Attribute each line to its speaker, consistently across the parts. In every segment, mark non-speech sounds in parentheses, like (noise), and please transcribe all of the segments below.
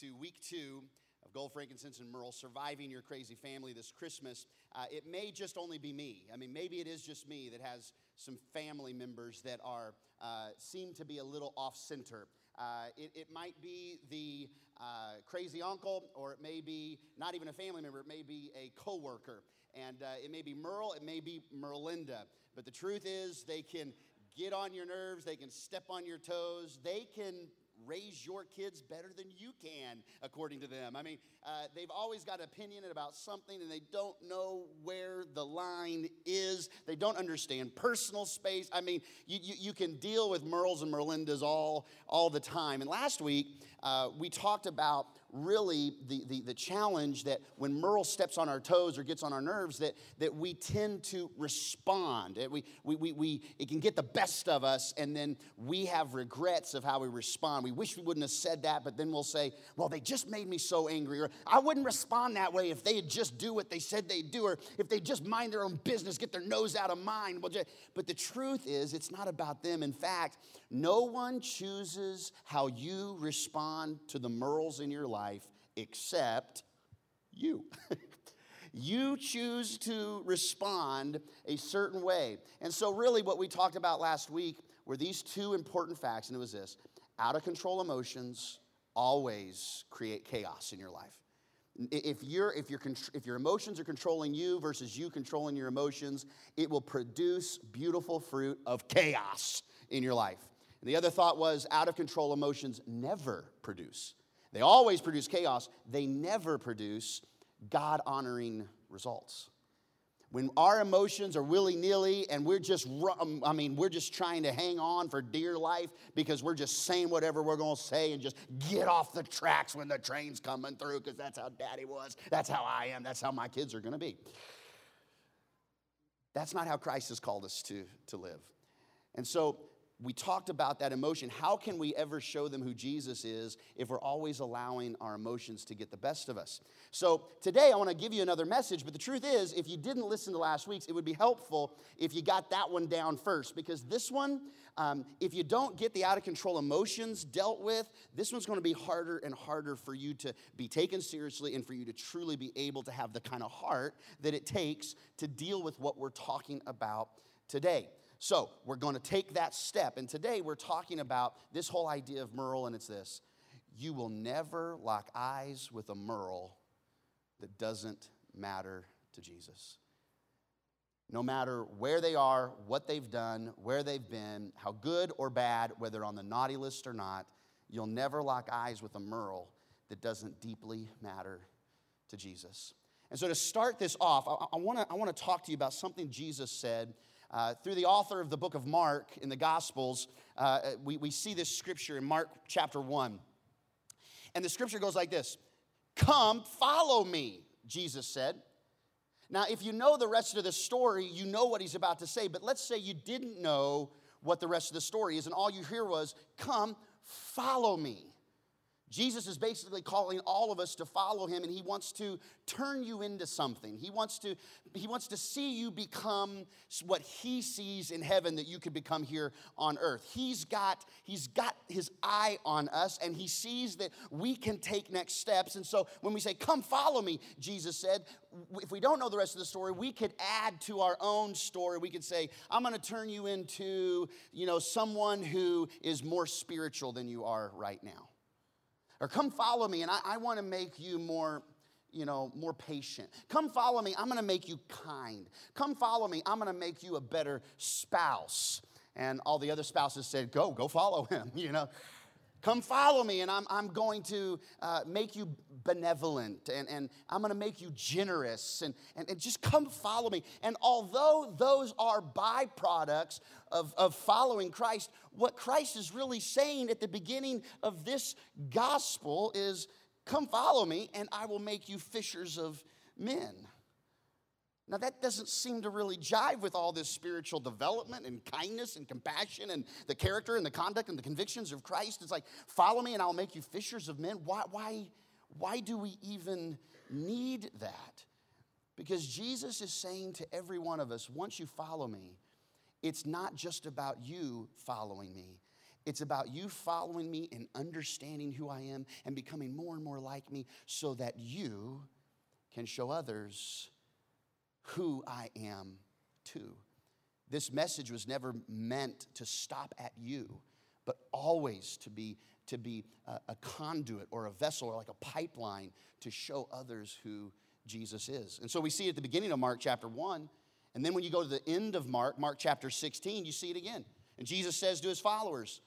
Speaker 1: to week two of Gold, Frankincense, and Merle, surviving your crazy family this Christmas. Uh, it may just only be me. I mean, maybe it is just me that has some family members that are uh, seem to be a little off center. Uh, it, it, might be the uh, crazy uncle, or it may be not even a family member, it may be a coworker. And uh, it may be Merle, it may be Merlinda. But the truth is, they can get on your nerves, they can step on your toes, they can raise your kids better than you can, according to them. I mean, uh, they've always got opinion about something and they don't know where the line is. They don't understand personal space. I mean, you, you, you can deal with Merles and Merlindas all, all the time. And last week, uh, we talked about really the, the, the, challenge that when Merle steps on our toes or gets on our nerves, that, that we tend to respond. We, we, we, we, it can get the best of us, and then we have regrets of how we respond. We wish we wouldn't have said that, but then we'll say, well, they just made me so angry, or I wouldn't respond that way if they'd just do what they said they'd do, or if they just mind their own business, get their nose out of mine. But the truth is, it's not about them. In fact, no one chooses how you respond to the Merles in your life except you. (laughs) you choose to respond a certain way. And so, really, what we talked about last week were these two important facts, and it was this out of control emotions always create chaos in your life. If, you if, your, if your emotions are controlling you versus you controlling your emotions, it will produce beautiful fruit of chaos in your life. And the other thought was out of control emotions never produce they always produce chaos, they never produce God honoring results. When our emotions are willy nilly and we're just, um, I mean, we're just trying to hang on for dear life because we're just saying whatever we're going to say and just get off the tracks when the train's coming through because that's how daddy was. That's how I am. That's how my kids are going to be. That's not how Christ has called us to, to live. And so we talked about that emotion. How can we ever show them who Jesus is if we're always allowing our emotions to get the best of us? So today I want to give you another message, but the truth is, if you didn't listen to last week's, it would be helpful if you got that one down first, because this one, um, if you don't get the out of control emotions dealt with, this one's going to be harder and harder for you to be taken seriously and for you to truly be able to have the kind of heart that it takes to deal with what we're talking about today. So we're going to take that step. And today we're talking about this whole idea of Merle, and it's this you will never lock eyes with a Merle that doesn't matter to Jesus. No matter where they are, what they've done, where they've been, how good or bad, whether on the naughty list or not, you'll never lock eyes with a Merle that doesn't deeply matter to Jesus. And so, to start this off, I, I want to I wanna talk to you about something Jesus said uh, through the author of the book of Mark in the Gospels, uh, we, we see this scripture in Mark chapter 1. And the scripture goes like this Come, follow me, Jesus said. Now, if you know the rest of the story, you know what he's about to say, but let's say you didn't know what the rest of the story is, and all you hear was, Come, follow me. Jesus is basically calling all of us to follow him and he wants to turn you into something. He wants to he wants to see you become what he sees in heaven that you could become here on earth. He's got he's got his eye on us and he sees that we can take next steps. And so when we say come follow me, Jesus said, if we don't know the rest of the story, we could add to our own story. We could say, I'm going to turn you into, you know, someone who is more spiritual than you are right now. Or come follow me and I, I want to make you more you know, more patient. Come follow me. I'm going to make you kind. Come follow me. I'm going to make you a better spouse. And all the other spouses said, Go, go follow him, (laughs) you know. Come follow me, and I'm, I'm going to uh, make you benevolent, and, and I'm going to make you generous, and, and, and just come follow me. And although those are byproducts of, of following Christ, what Christ is really saying at the beginning of this gospel is come follow me, and I will make you fishers of men. Now, that doesn't seem to really jive with all this spiritual development and kindness and compassion and the character and the conduct and the convictions of Christ. It's like, follow me and I'll make you fishers of men. Why, why, why do we even need that? Because Jesus is saying to every one of us, once you follow me, it's not just about you following me, It's about you following me and understanding who I am and becoming more and more like me so that you can show others who I am too. This message was never meant to stop at you, but always to be, to be a, a conduit or a vessel or like a pipeline to show others who Jesus is. And so we see at the beginning of Mark chapter 1. And then when you go to the end of Mark, Mark chapter 16, you see it again. And Jesus says to his followers,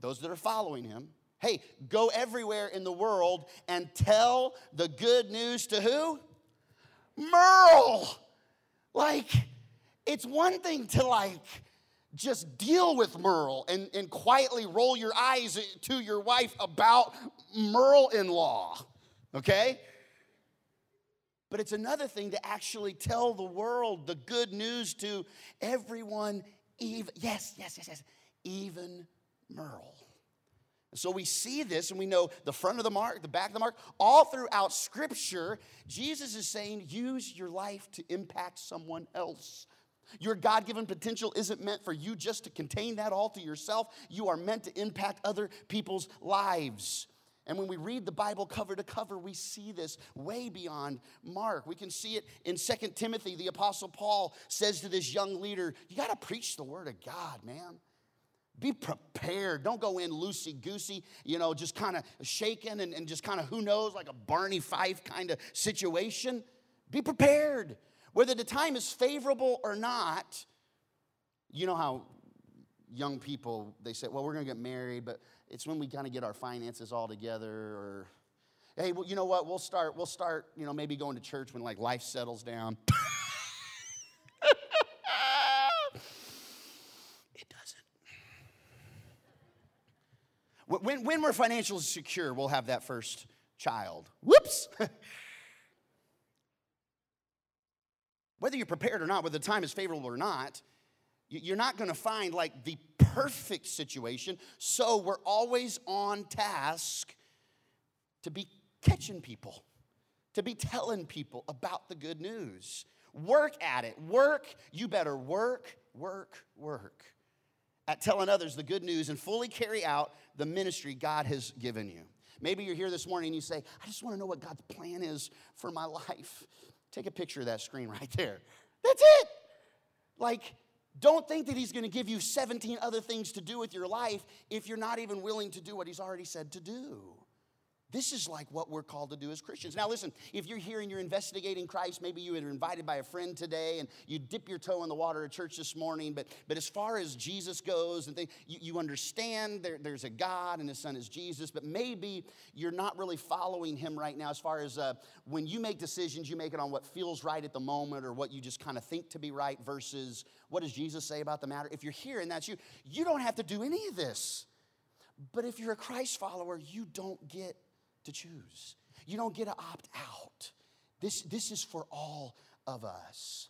Speaker 1: those that are following him, hey, go everywhere in the world and tell the good news to who? Merle. Like, it's one thing to like just deal with Merle and, and quietly roll your eyes to your wife about Merle in law, okay? But it's another thing to actually tell the world the good news to everyone, even, yes, yes, yes, yes, even Merle. So we see this and we know the front of the mark, the back of the mark, all throughout Scripture, Jesus is saying, use your life to impact someone else. Your God given potential isn't meant for you just to contain that all to yourself. You are meant to impact other people's lives. And when we read the Bible cover to cover, we see this way beyond Mark. We can see it in Second Timothy. The Apostle Paul says to this young leader, You got to preach the Word of God, man. Be prepared. Don't go in loosey goosey, you know, just kind of shaken and, and just kind of who knows, like a Barney Fife kind of situation. Be prepared. Whether the time is favorable or not, you know how young people, they say, well, we're going to get married, but it's when we kind of get our finances all together or hey well, you know what we'll start we'll start you know maybe going to church when like life settles down (laughs) When, when we're financially secure, we'll have that first child. Whoops! (laughs) whether you're prepared or not, whether the time is favorable or not, you're not going to find like the perfect situation. So we're always on task to be catching people, to be telling people about the good news. Work at it. Work. You better work, work, work at telling others the good news and fully carry out the ministry God has given you. Maybe you're here this morning and you say, I just want to know what God's plan is for my life. Take a picture of that screen right there. That's it. Like, don't think that He's going to give you 17 other things to do with your life if you're not even willing to do what He's already said to do. This is like what we're called to do as Christians. Now, listen, if you're here and you're investigating Christ, maybe you were invited by a friend today and you dip your toe in the water at church this morning, but, but as far as Jesus goes and things, you, you understand there, there's a God and his son is Jesus, but maybe you're not really following him right now as far as uh, when you make decisions, you make it on what feels right at the moment or what you just kind of think to be right versus what does Jesus say about the matter. If you're here and that's you, you don't have to do any of this. But if you're a Christ follower, you don't get to choose. You don't get to opt out. This, this is for all of us.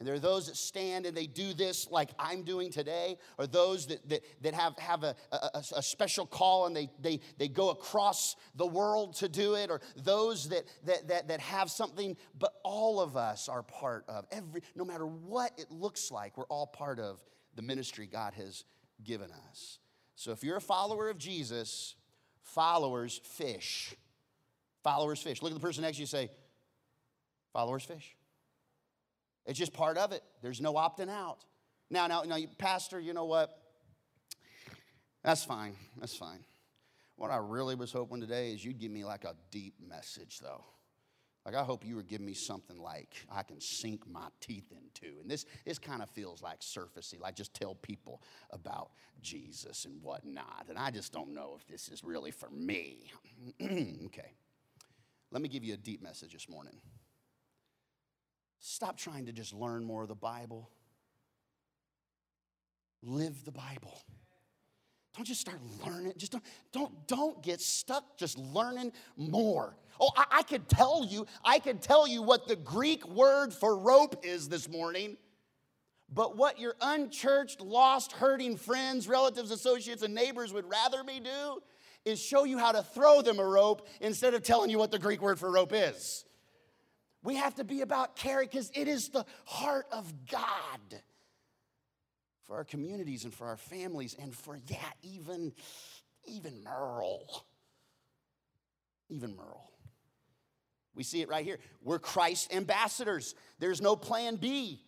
Speaker 1: And there are those that stand and they do this like I'm doing today, or those that, that, that have, have a, a, a, special call and they, they, they go across the world to do it, or those that, that, that, that have something, but all of us are part of every, no matter what it looks like, we're all part of the ministry God has given us. So if you're a follower of Jesus, Followers fish. Followers fish. Look at the person next to you say, followers fish. It's just part of it. There's no opting out. Now, now, now, Pastor, you know what? That's fine. That's fine. What I really was hoping today is you'd give me like a deep message, though. Like, I hope you were giving me something like I can sink my teeth into. And this, this kind of feels like surfacey, like just tell people about Jesus and whatnot. And I just don't know if this is really for me. (clears throat) okay. Let me give you a deep message this morning. Stop trying to just learn more of the Bible, live the Bible. Don't just start learning. Just don't, don't, don't get stuck just learning more. Oh, I, I could tell you, I could tell you what the Greek word for rope is this morning. But what your unchurched, lost, hurting friends, relatives, associates, and neighbors would rather me do is show you how to throw them a rope instead of telling you what the Greek word for rope is. We have to be about caring because it is the heart of God for our communities and for our families and for, yeah, even, even Merle. Even Merle. We see it right here. We're Christ ambassadors. There's no plan B.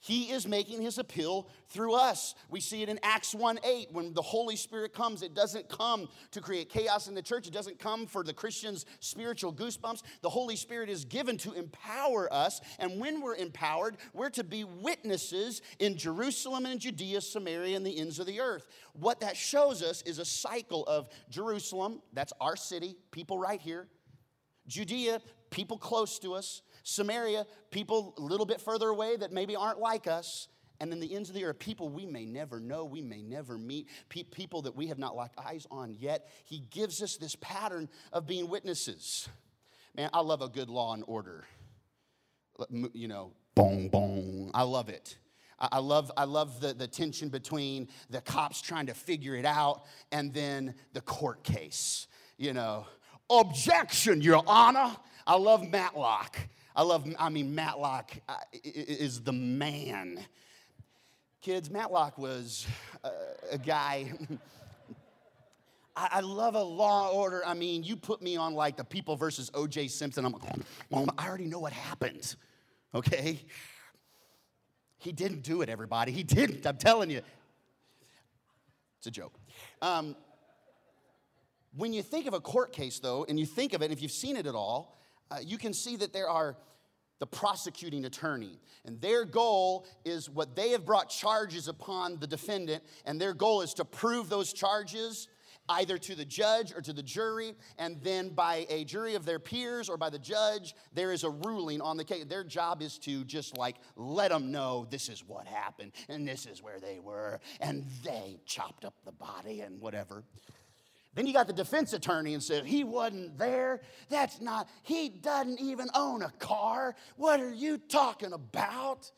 Speaker 1: He is making his appeal through us. We see it in Acts 1 8 when the Holy Spirit comes. It doesn't come to create chaos in the church, it doesn't come for the Christian's spiritual goosebumps. The Holy Spirit is given to empower us. And when we're empowered, we're to be witnesses in Jerusalem and Judea, Samaria, and the ends of the earth. What that shows us is a cycle of Jerusalem, that's our city, people right here. Judea, people close to us. Samaria, people a little bit further away that maybe aren't like us. And then the ends of the earth, people we may never know, we may never meet, pe- people that we have not locked eyes on yet. He gives us this pattern of being witnesses. Man, I love a good law and order. You know, boom, boom. I love it. I love, I love the, the tension between the cops trying to figure it out and then the court case. You know, objection, Your Honor. I love Matlock. I love, I mean, Matlock uh, is the man. Kids, Matlock was a, a guy. (laughs) I, love a law order. I mean, you put me on like the people versus O.J. Simpson. I'm like, well, I already know what happened, okay? He didn't do it, everybody. He didn't. I'm telling you. It's a joke. Um, when you think of a court case, though, and you think of it, and if you've seen it at all, uh, you can see that there are the prosecuting attorney. And their goal is what they have brought charges upon the defendant, and their goal is to prove those charges either to the judge or to the jury, and then by a jury of their peers or by the judge, there is a ruling on the case. Their job is to just like let them know this is what happened, and this is where they were, and they chopped up the body and whatever. Then you got the defense attorney and said, He wasn't there. That's not, he doesn't even own a car. What are you talking about?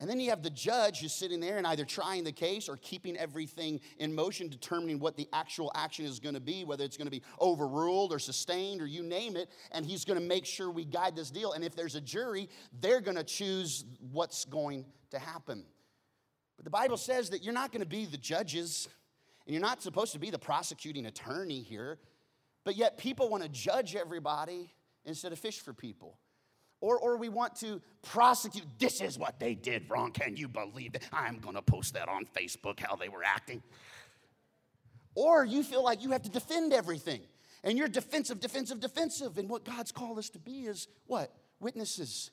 Speaker 1: And then you have the judge who's sitting there and either trying the case or keeping everything in motion, determining what the actual action is going to be, whether it's going to be overruled or sustained or you name it. And he's going to make sure we guide this deal. And if there's a jury, they're going to choose what's going to happen. But the Bible says that you're not going to be the judges. And you're not supposed to be the prosecuting attorney here, but yet people want to judge everybody instead of fish for people. Or, or we want to prosecute. This is what they did wrong. Can you believe it? I'm going to post that on Facebook how they were acting. Or you feel like you have to defend everything. And you're defensive, defensive, defensive. And what God's called us to be is what? Witnesses.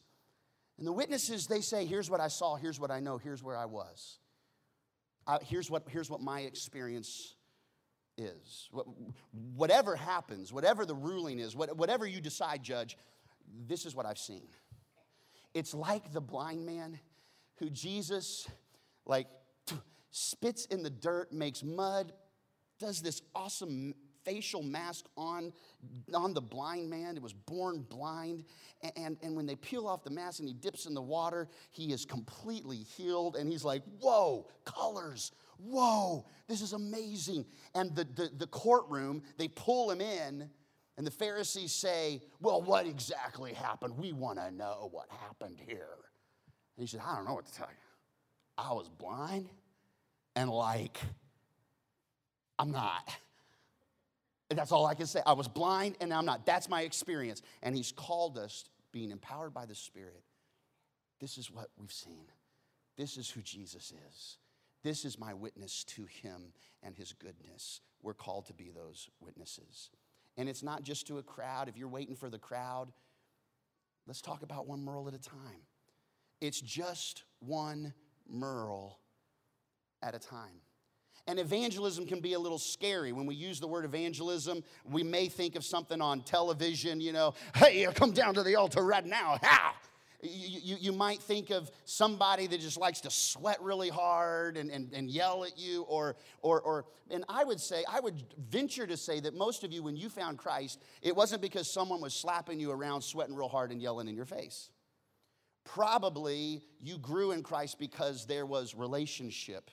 Speaker 1: And the witnesses, they say, here's what I saw, here's what I know, here's where I was here's, what, here's what my experience is. Whatever happens, whatever the ruling is, whatever you decide, judge, this is what I've seen. It's like the blind man who Jesus, like, (tsk) spits in the dirt, makes mud, does this awesome facial mask on, on the blind man. It was born blind. And, and, and when they peel off the mask and he dips in the water, he is completely healed. And he's like, whoa, colors. Whoa, this is amazing. And the, the, the courtroom, they pull him in. And the Pharisees say, Well, what exactly happened? We want to know what happened here. And he said, I don't know what to tell you. I was blind and like, I'm not. That's all I can say. I was blind and now I'm not. That's my experience. And He's called us being empowered by the Spirit. This is what we've seen. This is who Jesus is. This is my witness to Him and His goodness. We're called to be those witnesses. And it's not just to a crowd. If you're waiting for the crowd, let's talk about one Merle at a time. It's just one Merle at a time. And evangelism can be a little scary. When we use the word evangelism, we may think of something on television, you know, hey, come down to the altar right now. Ha! You, you, you, might think of somebody that just likes to sweat really hard and, and, and yell at you, or, or, or, and I would say, I would venture to say that most of you, when you found Christ, it wasn't because someone was slapping you around, sweating real hard, and yelling in your face. Probably you grew in Christ because there was relationship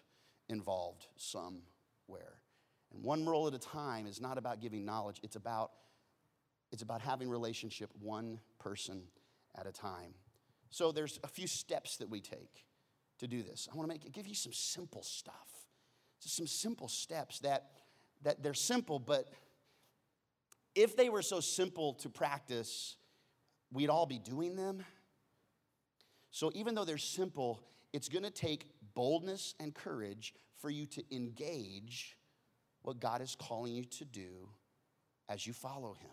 Speaker 1: involved somewhere. And one Merle at a time is not about giving knowledge, it's about, it's about having relationship one person at a time. So there's a few steps that we take to do this. I want to make give you some simple stuff. Just some simple steps that that they're simple, but if they were so simple to practice, we'd all be doing them. So even though they're simple, it's going to take boldness and courage for you to engage what God is calling you to do as you follow Him.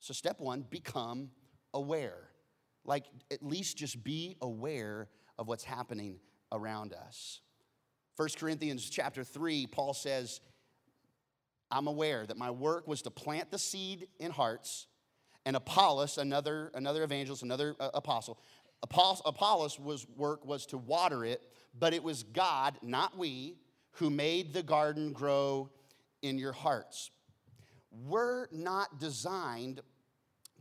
Speaker 1: So, step one, become aware. Like, at least just be aware of what's happening around us. 1 Corinthians chapter 3, Paul says, I'm aware that my work was to plant the seed in hearts, and Apollos, another, another evangelist, another uh, apostle, Apollos was work was to water it, but it was God, not we, who made the garden grow in your hearts. We're not designed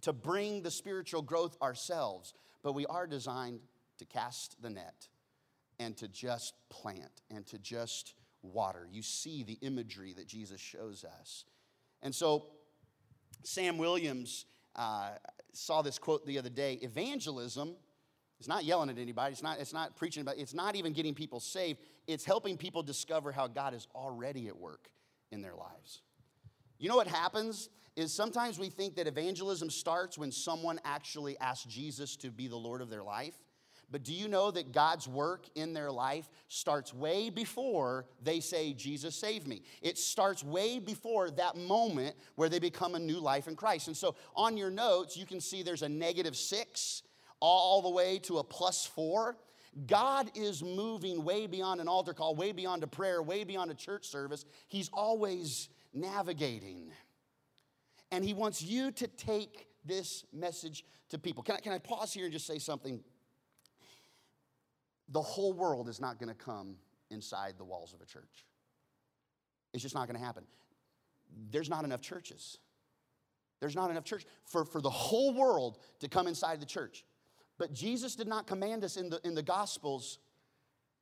Speaker 1: to bring the spiritual growth ourselves, but we are designed to cast the net and to just plant and to just water. You see the imagery that Jesus shows us. And so, Sam Williams uh, saw this quote the other day evangelism it's not yelling at anybody. It's not, it's not preaching about, it's not even getting people saved. It's helping people discover how God is already at work in their lives. You know what happens is sometimes we think that evangelism starts when someone actually asks Jesus to be the Lord of their life. But do you know that God's work in their life starts way before they say, Jesus, save me? It starts way before that moment where they become a new life in Christ. And so on your notes, you can see there's a negative six all the way to a plus four. God is moving way beyond an altar call, way beyond a prayer, way beyond a church service. He's always navigating. And He wants you to take this message to people. Can I, can I pause here and just say something? The whole world is not going to come inside the walls of a church. It's just not going to happen. There's not enough churches. There's not enough church for, for the whole world to come inside the church. But Jesus did not command us in the, in the Gospels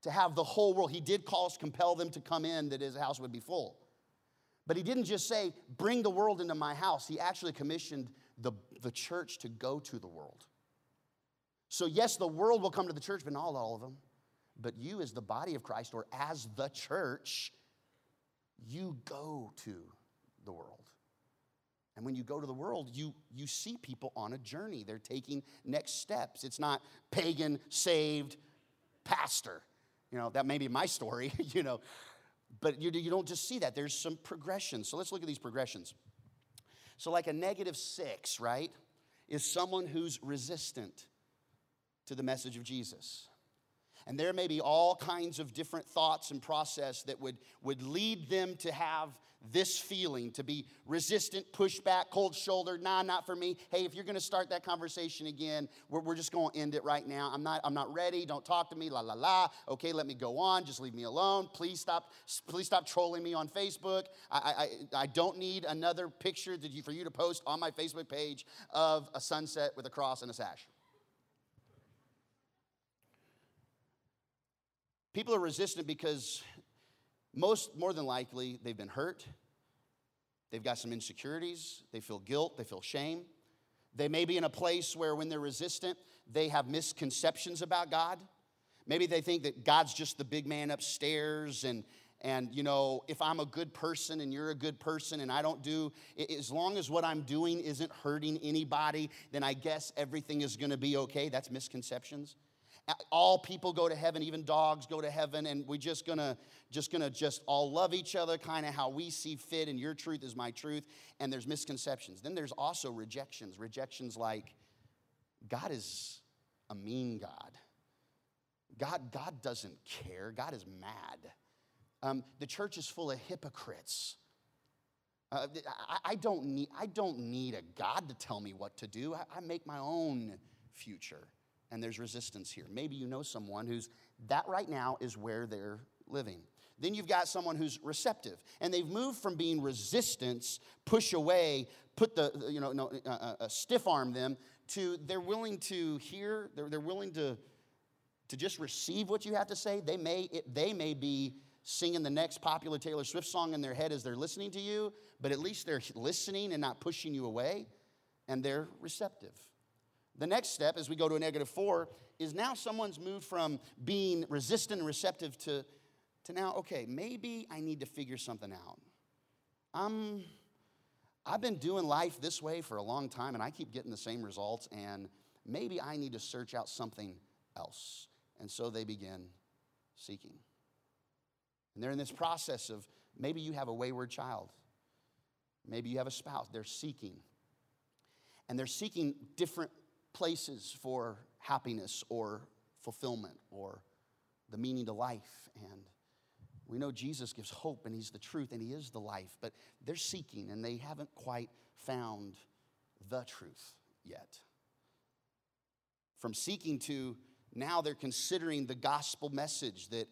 Speaker 1: to have the whole world. He did call us, compel them to come in, that his house would be full. But he didn't just say, bring the world into my house. He actually commissioned the, the church to go to the world. So, yes, the world will come to the church, but not all of them. But you, as the body of Christ, or as the church, you go to the world. And when you go to the world, you, you see people on a journey. They're taking next steps. It's not pagan, saved, pastor. You know, that may be my story, (laughs) you know. But you, you don't just see that. There's some progression. So let's look at these progressions. So, like a negative six, right, is someone who's resistant to the message of Jesus. And there may be all kinds of different thoughts and process that would, would lead them to have this feeling, to be resistant, pushed back, cold shouldered, nah, not for me. Hey, if you're gonna start that conversation again, we're, we're just gonna end it right now. I'm not, I'm not ready, don't talk to me, la la la. Okay, let me go on, just leave me alone. Please stop, please stop trolling me on Facebook. I, I, I don't need another picture you, for you to post on my Facebook page of a sunset with a cross and a sash. People are resistant because most, more than likely, they've been hurt. They've got some insecurities. They feel guilt. They feel shame. They may be in a place where, when they're resistant, they have misconceptions about God. Maybe they think that God's just the big man upstairs and, and you know if i'm a good person and you're a good person and i don't do as long as what i'm doing isn't hurting anybody then i guess everything is going to be okay that's misconceptions all people go to heaven even dogs go to heaven and we're just gonna just gonna just all love each other kind of how we see fit and your truth is my truth. And there's misconceptions. Then there's also rejections. Rejections like god is a mean god. God god doesn't care. God is mad. Um, the church is full of hypocrites. Uh, I, I, don't need, I don't need a God to tell me what to do. I, I make my own future and there's resistance here. Maybe you know someone who's that right now is where they're living. Then you've got someone who's receptive, and they've moved from being resistance, push away, put the, you know, no, uh, uh, uh, stiff arm them, to they're willing to hear, they're, they're willing to, to just receive what you have to say. They may, it, they may be singing the next popular Taylor Swift song in their head as they're listening to you, but at least they're listening and not pushing you away, and they're receptive. The next step, as we go to a negative four, is now someone's moved from being resistant and receptive to, to now, okay, maybe I need to figure something out. I'm, I've been doing life this way for a long time and I keep getting the same results, and maybe I need to search out something else. And so they begin seeking. And they're in this process of maybe you have a wayward child, maybe you have a spouse, they're seeking. And they're seeking different places for happiness or fulfillment or the meaning to life. And we know Jesus gives hope and He's the truth and He is the life, but they're seeking and they haven't quite found the truth yet. From seeking to now they're considering the gospel message that,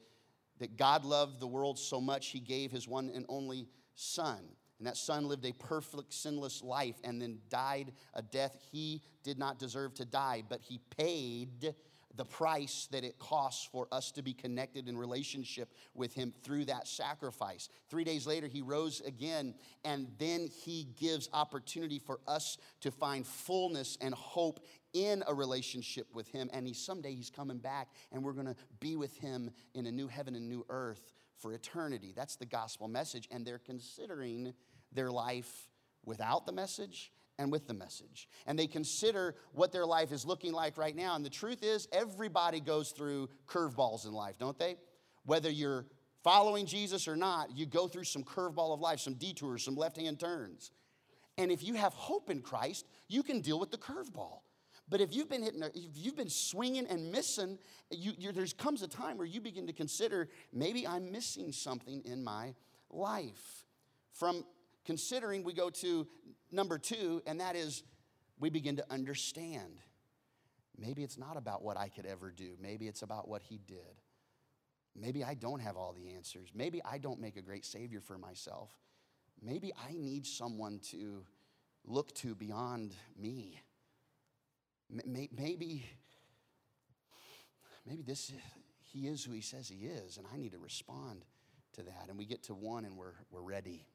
Speaker 1: that God loved the world so much, He gave His one and only Son. And that son lived a perfect, sinless life and then died a death he did not deserve to die, but he paid the price that it costs for us to be connected in relationship with him through that sacrifice. Three days later, he rose again, and then he gives opportunity for us to find fullness and hope in a relationship with him. And he someday he's coming back, and we're gonna be with him in a new heaven and new earth for eternity. That's the gospel message, and they're considering their life without the message and with the message. And they consider what their life is looking like right now. And the truth is, everybody goes through curveballs in life, don't they? Whether you're following Jesus or not, you go through some curveball of life, some detours, some left hand turns. And if you have hope in Christ, you can deal with the curveball. But if you've been hitting, if you've been swinging and missing, you, there comes a time where you begin to consider maybe I'm missing something in my life. From considering, we go to number two, and that is we begin to understand. Maybe it's not about what I could ever do, maybe it's about what He did. Maybe I don't have all the answers. Maybe I don't make a great Savior for myself. Maybe I need someone to look to beyond me. Maybe, maybe this he is who he says he is, and I need to respond to that. And we get to one and we're, we're ready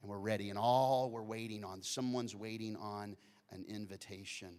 Speaker 1: and we're ready, and all we're waiting on, someone's waiting on an invitation,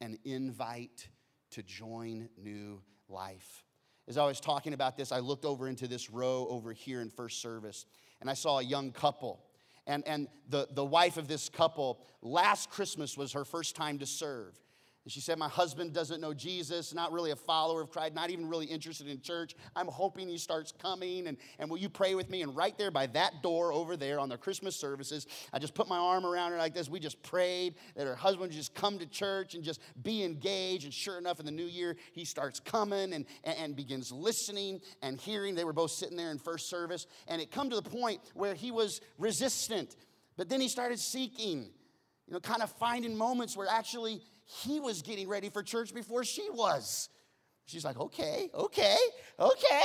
Speaker 1: an invite to join new life. As I was talking about this, I looked over into this row over here in first service, and I saw a young couple. And, and the, the wife of this couple, last Christmas was her first time to serve. And she said, My husband doesn't know Jesus, not really a follower of Christ, not even really interested in church. I'm hoping he starts coming. And, and will you pray with me? And right there by that door over there on the Christmas services, I just put my arm around her like this. We just prayed that her husband would just come to church and just be engaged. And sure enough, in the new year, he starts coming and, and, and begins listening and hearing. They were both sitting there in first service. And it come to the point where he was resistant. But then he started seeking, you know, kind of finding moments where actually he was getting ready for church before she was. She's like, okay, okay, okay.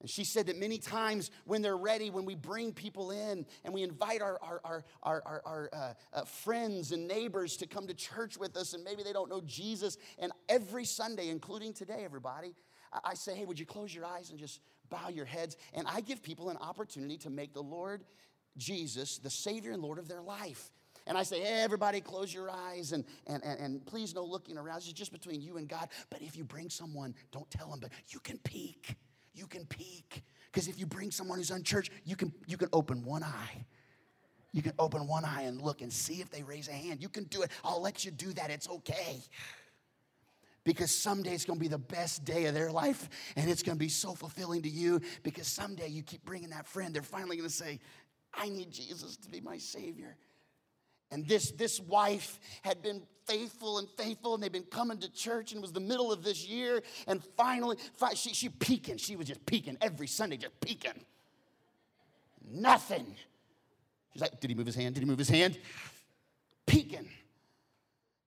Speaker 1: And she said that many times when they're ready, when we bring people in and we invite our, our, our, our, our, uh, uh, friends and neighbors to come to church with us, and maybe they don't know Jesus, and every Sunday, including today, everybody, I say, hey, would you close your eyes and just bow your heads? And I give people an opportunity to make the Lord Jesus the Savior and Lord of their life. And I say, hey, everybody, close your eyes and, and, and, and please no looking around. It's just between you and God. But if you bring someone, don't tell them, but you can peek. You can peek. Because if you bring someone who's unchurched, you can, you can open one eye. You can open one eye and look and see if they raise a hand. You can do it. I'll let you do that. It's okay. Because someday it's going to be the best day of their life and it's going to be so fulfilling to you because someday you keep bringing that friend. They're finally going to say, I need Jesus to be my Savior. And this, this wife had been faithful and faithful, and they've been coming to church, and it was the middle of this year, and finally, she, she peeking. She was just peeking every Sunday, just peeking. Nothing. She's like, Did he move his hand? Did he move his hand? Peeking.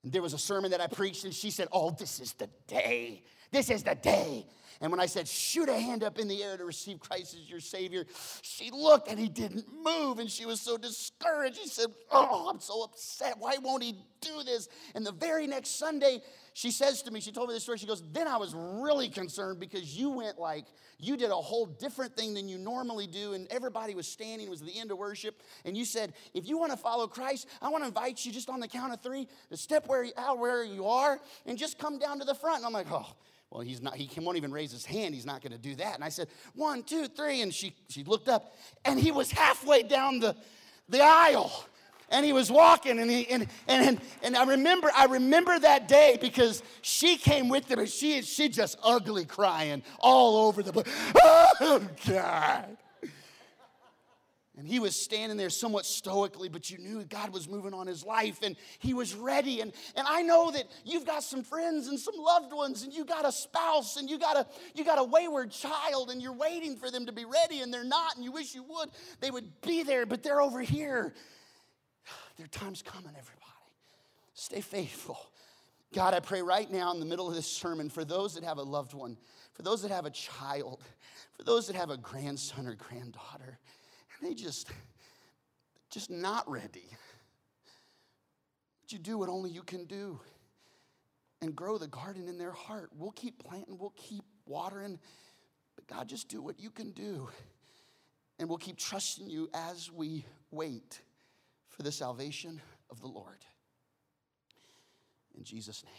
Speaker 1: And there was a sermon that I preached, and she said, Oh, this is the day This is the day. And when I said, shoot a hand up in the air to receive Christ as your Savior, she looked and he didn't move. And she was so discouraged. She said, Oh, I'm so upset. Why won't he do this? And the very next Sunday, she says to me, she told me this story. She goes, Then I was really concerned because you went like, you did a whole different thing than you normally do. And everybody was standing, it was the end of worship. And you said, If you want to follow Christ, I want to invite you just on the count of three to step where, out where you are and just come down to the front. And I'm like, Oh, well, he's not, he won't even raise his hand. He's not going to do that. And I said, one, two, three. And she, she looked up, and he was halfway down the, the aisle. And he was walking, and, he, and, and, and I remember I remember that day because she came with him, and she, she just ugly crying all over the place. (laughs) Oh, God. And he was standing there somewhat stoically, but you knew God was moving on his life and he was ready. And, and I know that you've got some friends and some loved ones, and you got a spouse and you got a you got a wayward child, and you're waiting for them to be ready, and they're not, and you wish you would. They would be there, but they're over here. (sighs) Their time's coming, everybody. Stay faithful. God, I pray right now in the middle of this sermon for those that have a loved one, for those that have a child, for those that have a grandson or granddaughter they just, just not ready. But you do what only you can do and grow the garden in their heart? We'll keep planting, we'll keep watering, but God, just do what you can do. And we'll keep trusting you as we wait for the salvation of the Lord. In Jesus' name.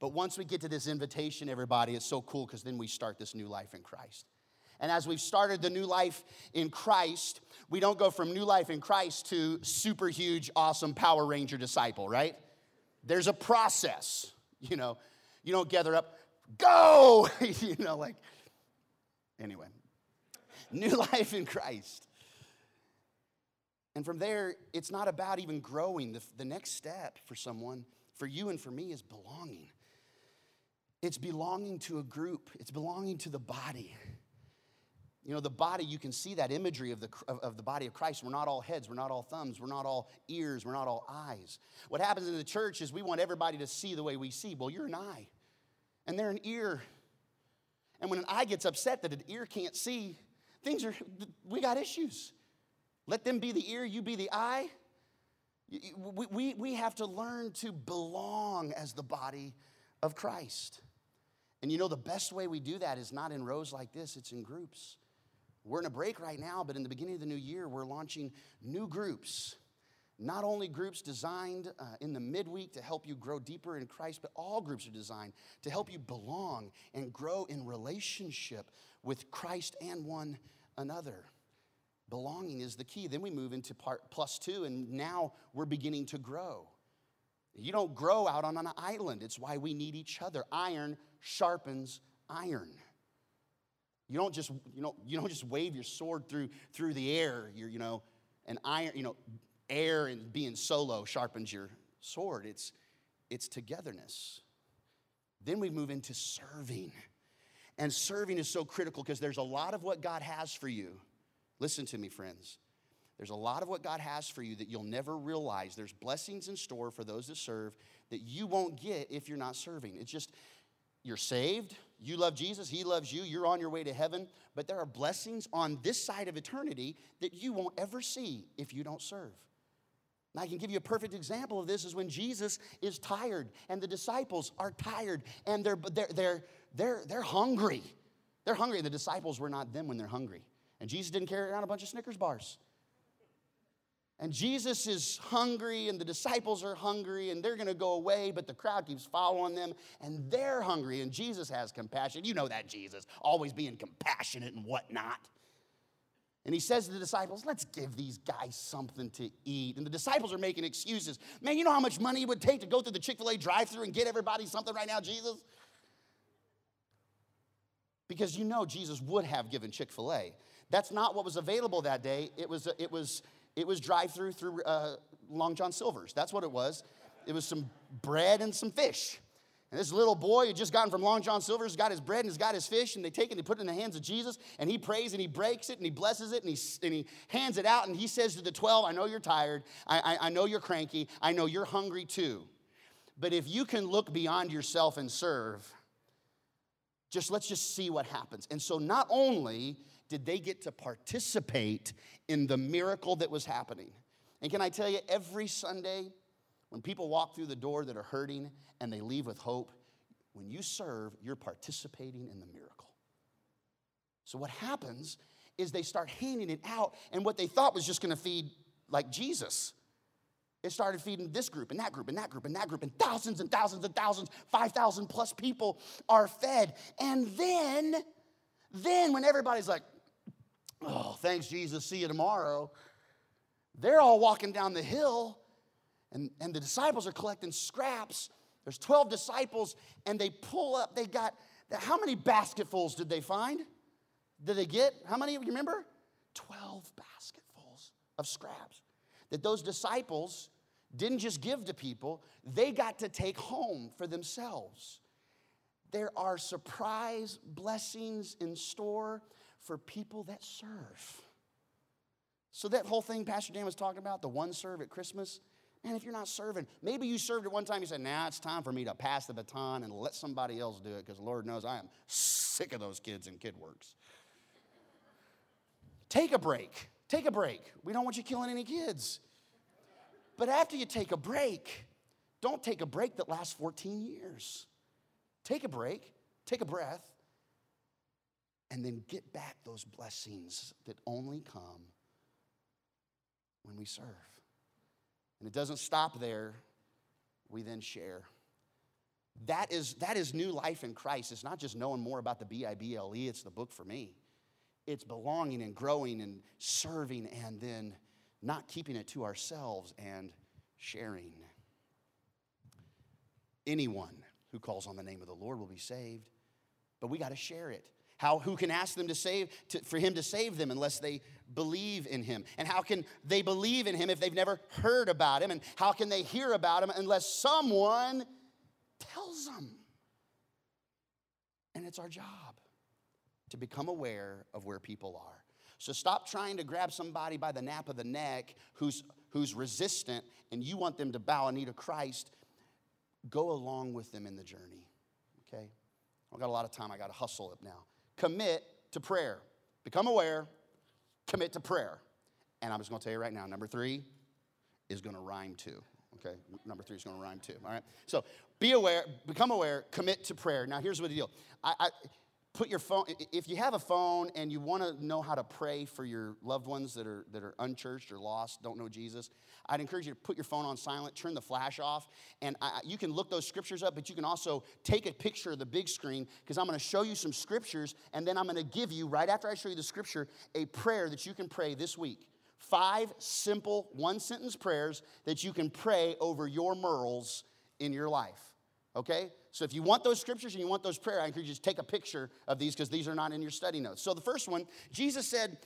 Speaker 1: But once we get to this invitation, everybody, it's so cool because then we start this new life in Christ. And as we've started the new life in Christ, we don't go from new life in Christ to super huge, awesome Power Ranger disciple, right? There's a process, you know. You don't gather up, go, (laughs) you know, like, anyway. New (laughs) life in Christ. And from there, it's not about even growing. The, the next step for someone, for you and for me, is belonging. It's belonging to a group, it's belonging to the body. You know, the body, you can see that imagery of the, of, the body of Christ. We're not all heads, we're not all thumbs, we're not all ears, we're not all eyes. What happens in the church is we want everybody to see the way we see. Well, you're an eye, and they're an ear. And when an eye gets upset that an ear can't see, things are, we got issues. Let them be the ear, you be the eye. We, we, we have to learn to belong as the body of Christ. And you know, the best way we do that is not in rows like this, it's in groups. We're in a break right now, but in the beginning of the new year, we're launching new groups. Not only groups designed uh, in the midweek to help you grow deeper in Christ, but all groups are designed to help you belong and grow in relationship with Christ and one another. Belonging is the key. Then we move into part plus two, and now we're beginning to grow. You don't grow out on an island. It's why we need each other. Iron sharpens iron. You don't just, you know, you don't just wave your sword through, through the air. You're, you know, an iron, you know, air and being solo sharpens your sword. It's, it's togetherness. Then we move into serving. And serving is so critical because there's a lot of what God has for you. Listen to me, friends. There's a lot of what God has for you that you'll never realize. There's blessings in store for those that serve that you won't get if you're not serving. It's just, you're saved, you love Jesus, He loves you, you're on your way to heaven, but there are blessings on this side of eternity that you won't ever see if you don't serve. And I can give you a perfect example of this is when Jesus is tired and the disciples are tired and they're, they're, they're, they're, they're hungry. They're hungry. The disciples were not them when they're hungry. And Jesus didn't carry around a bunch of Snickers bars. And Jesus is hungry, and the disciples are hungry, and they're to go away, but the crowd keeps following them, and they're hungry, and Jesus has compassion. You know that Jesus, always being compassionate and whatnot. And he says to the disciples, Let's give these guys something to eat. And the disciples are making excuses. Man, you know how much money it would take to go through the Chick fil A drive through and get everybody something right now, Jesus? Because you know Jesus would have given Chick fil A. That's not what was available that day. It was, it was it was drive through through uh, Long John Silver's. That's what it was. It was some bread and some fish. And this little boy had just gotten from Long John Silver's, got his bread and he's got his fish, and they take it and they put it in the hands of Jesus, and he prays and he breaks it and he blesses it and he, and he hands it out, and he says to the 12, I know you're tired, I, I, I know you're cranky, I know you're hungry too. But if you can look beyond yourself and serve, Just let's just see what happens. And so not only did they get to participate in the miracle that was happening. And can I tell you, every Sunday, when people walk through the door that are hurting and they leave with hope, when you serve, you're participating in the miracle. So what happens is they start handing it out, and what they thought was just gonna feed like Jesus. It started feeding this group and that group and that group and that group, and thousands and thousands and thousands, 5,000 plus people are fed. And then, then when everybody's like, Oh, thanks, Jesus. See you tomorrow. They're all walking down the hill, and, and the disciples are collecting scraps. There's 12 disciples, and they pull up. They got, how many basketfuls did they find? Did they get? How many, you remember? 12 basketfuls of scraps that those disciples didn't just give to people, they got to take home for themselves. There are surprise blessings in store for people that serve. So, that whole thing Pastor Dan was talking about, the one serve at Christmas, man, if you're not serving, maybe you served at one time, you said, now nah, it's time for me to pass the baton and let somebody else do it because Lord knows I am sick of those kids in Kid Works. Take a break. Take a break. We don't want you killing any kids. But after you take a break, don't take a break that lasts 14 years. Take a break, take a breath, and then get back those blessings that only come when we serve. And it doesn't stop there, we then share. That is, that is new life in Christ. It's not just knowing more about the B I B L E, it's the book for me. It's belonging and growing and serving and then not keeping it to ourselves and sharing. Anyone who calls on the name of the Lord will be saved, but we got to share it. How, who can ask them to save, to, for him to save them unless they believe in him? And how can they believe in him if they've never heard about him? And how can they hear about him unless someone tells them? And it's our job to become aware of where people are. So stop trying to grab somebody by the nape of the neck who's, who's resistant and you want them to bow a knee to Christ. Go along with them in the journey, okay? I've got a lot of time. I got to hustle up now commit to prayer. Become aware, commit to prayer. And I'm just gonna tell you right now, number three is gonna rhyme too. Okay, number three is gonna rhyme too. All right, so be aware, become aware, commit to prayer. Now, here's what the deal. I, I put your phone if you have a phone and you want to know how to pray for your loved ones that are that are unchurched or lost don't know jesus i'd encourage you to put your phone on silent turn the flash off and I, you can look those scriptures up but you can also take a picture of the big screen because i'm going to show you some scriptures and then i'm going to give you right after i show you the scripture a prayer that you can pray this week. Five simple one sentence prayers that you can pray over your merles in your life okay? So if you want those scriptures and you want those prayer, I encourage you to take a picture of these because these are not in your study notes. So the first one, Jesus said,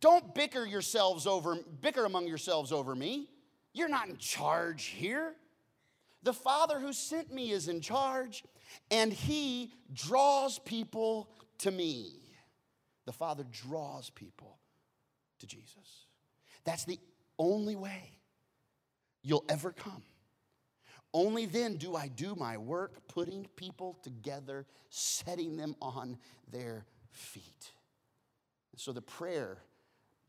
Speaker 1: Don't bicker yourselves over, bicker among yourselves over me. You're not in charge here. The Father who sent me is in charge, and He draws people to me. The Father draws people to Jesus. That's the only way you'll ever come. Only then do I do my work, putting people together, setting them on their feet. So, the prayer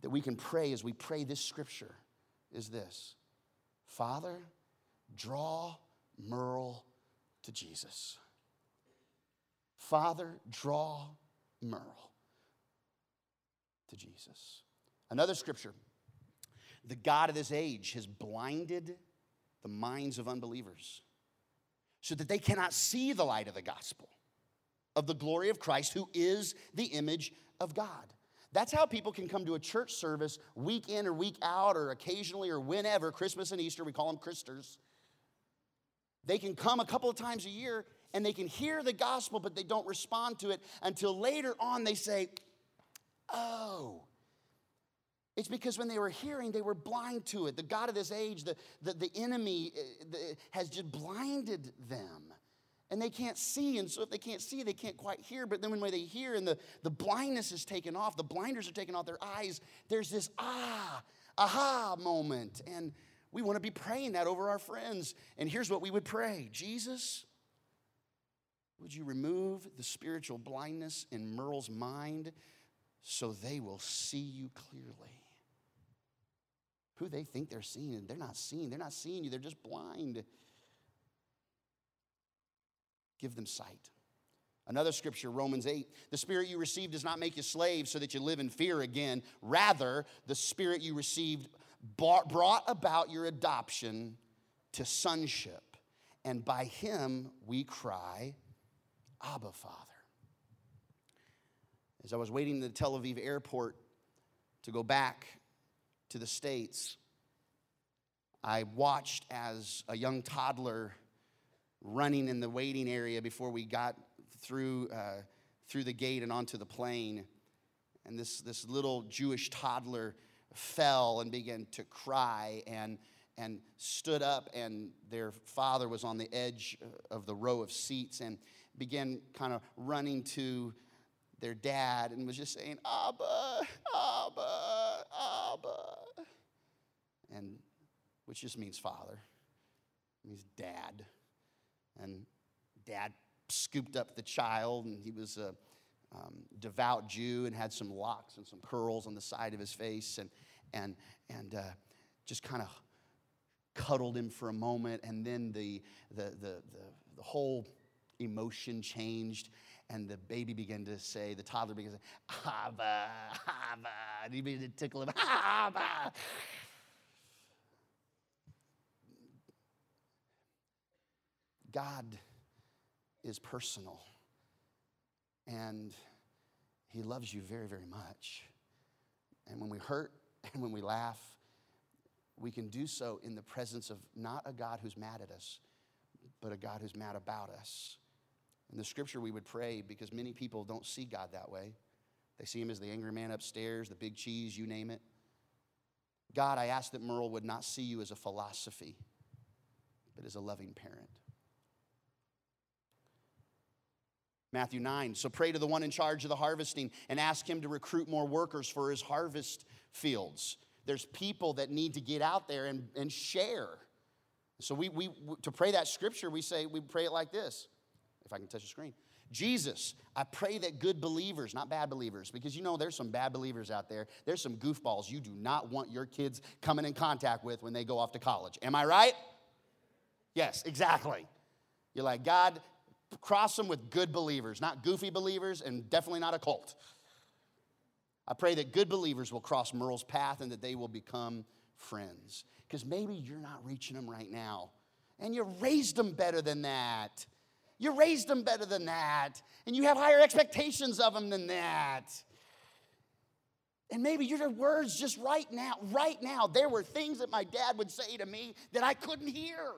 Speaker 1: that we can pray as we pray this scripture is this Father, draw Merle to Jesus. Father, draw Merle to Jesus. Another scripture the God of this age has blinded the minds of unbelievers so that they cannot see the light of the gospel of the glory of Christ, who is the image of God. That's how people can come to a church service week in or week out, or occasionally or whenever, Christmas and Easter, we call them Christers. They can come a couple of times a year and they can hear the gospel, but they don't respond to it until later on they say, Oh, it's because when they were hearing, they were blind to it. The God of this age, the, the, the enemy, uh, the, has just blinded them. And they can't see. And so if they can't see, they can't quite hear. But then when they hear and the, the blindness is taken off, the blinders are taken off their eyes, there's this ah, aha moment. And we want to be praying that over our friends. And here's what we would pray Jesus, Would you remove the spiritual blindness in Merle's mind so they will see you clearly? Who they think they're seeing, and they're not seeing. They're not seeing you, they're just blind. Give them sight. Another scripture, Romans 8. The spirit you received does not make you slaves so that you live in fear again. Rather, the spirit you received brought about your adoption to sonship. And by him we cry, Abba, Father. As I was waiting at the Tel Aviv airport to go back to the States, I watched as a young toddler running in the waiting area before we got through, uh, through the gate and onto the plane. And this, this little Jewish toddler fell and began to cry and, and stood up, and their father was on the edge of the row of seats and began kind of running to their dad and was just saying, Abba, Abba, Abba. And which just means father, it means dad. And dad scooped up the child, and he was a um, devout Jew and had some locks and some curls on the side of his face, and and and uh, just kind of cuddled him for a moment, and then the the the the, the whole emotion changed and the baby began to say, the toddler began to say, Abba, Abba. And he began to tickle him, Abba. God is personal. And He loves you very, very much. And when we hurt (laughs) and when we laugh, we can do so in the presence of not a God who's mad at us, but a God who's mad about us. In the scripture, we would pray because many people don't see God that way. They see him as the angry man upstairs, the big cheese, you name it. God, I ask that Merle would not see you as a philosophy, but as a loving parent. Matthew 9. So pray to the one in charge of the harvesting and ask him to recruit more workers for his harvest fields. There's people that need to get out there and, and share. So we, we to pray that scripture, we say we pray it like this. If I can touch the screen. Jesus, I pray that good believers, not bad believers, because you know there's some bad believers out there. There's some goofballs you do not want your kids coming in contact with when they go off to college. Am I right? Yes, exactly. You're like, God, cross them with good believers, not goofy believers, and definitely not a cult. I pray that good believers will cross Merle's path and that they will become friends. Because maybe you're not reaching them right now, and you raised them better than that. You raised them better than that, and you have higher expectations of them than that. And maybe your words just right now, right now, there were things that my dad would say to me that I couldn't hear.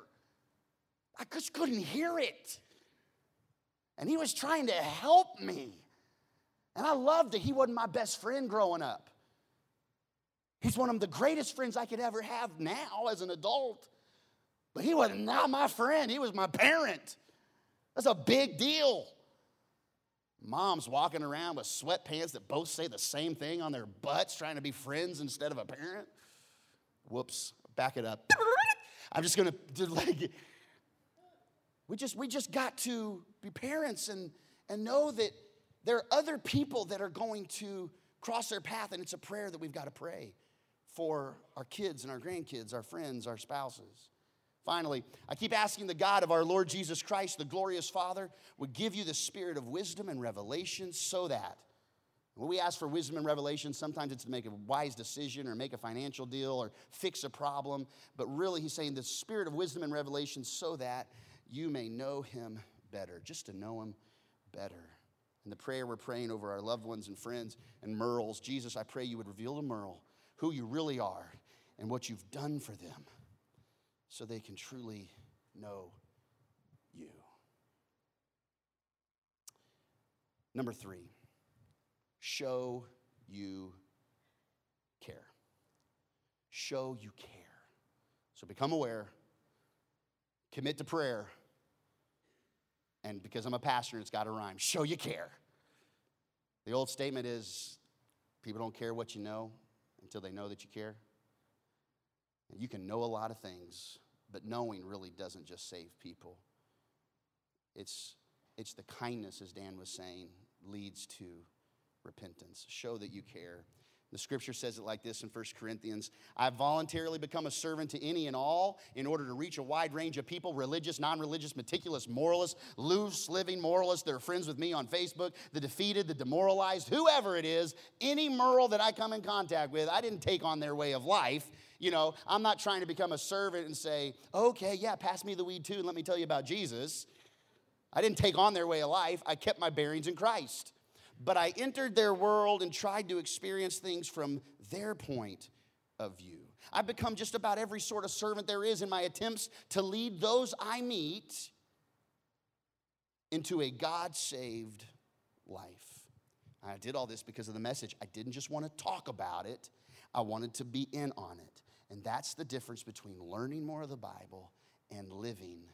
Speaker 1: I just couldn't hear it. And he was trying to help me. And I loved it. He wasn't my best friend growing up. He's one of the greatest friends I could ever have now as an adult. But he was not my friend, he was my parent. That's a big deal. Moms walking around with sweatpants that both say the same thing on their butts, trying to be friends instead of a parent. Whoops, back it up. I'm just gonna (laughs) like we just, we just got to be parents and, and know that there are other people that are going to cross their path, and it's a prayer that we've got to pray for our kids and our grandkids, our friends, our spouses. Finally, I keep asking the God of our Lord Jesus Christ, the glorious Father, would give you the spirit of wisdom and revelation so that when we ask for wisdom and revelation, sometimes it's to make a wise decision or make a financial deal or fix a problem. But really, he's saying the spirit of wisdom and revelation so that you may know him better, just to know him better. And the prayer we're praying over our loved ones and friends and Merles, Jesus, I pray you would reveal to Merle who you really are and what you've done for them so they can truly know you. Number three, show you care. Show you care. So become aware commit to prayer. And because I'm a pastor, it's got to rhyme. Show you care. The old statement is people don't care what you know until they know that you care. And you can know a lot of things, but knowing really doesn't just save people. It's It's the kindness, as Dan was saying, leads to repentance. Show that you care. The scripture says it like this in 1 Corinthians I voluntarily become a servant to any and all in order to reach a wide range of people religious, non religious, meticulous, moralists, loose living moralists that are friends with me on Facebook, the defeated, the demoralized, whoever it is, any Merle that I come in contact with, I didn't take on their way of life. You know, I'm not trying to become a servant and say, okay, yeah, pass me the weed too and let me tell you about Jesus. I didn't take on their way of life, I kept my bearings in Christ but I entered their world and tried to experience things from their point of view. I've become just about every sort of servant there is in my attempts to lead those I meet into a God saved life. I did all this because of the message. I didn't just want to talk about it, I wanted to be in on it. And that's the difference between learning more of the Bible and living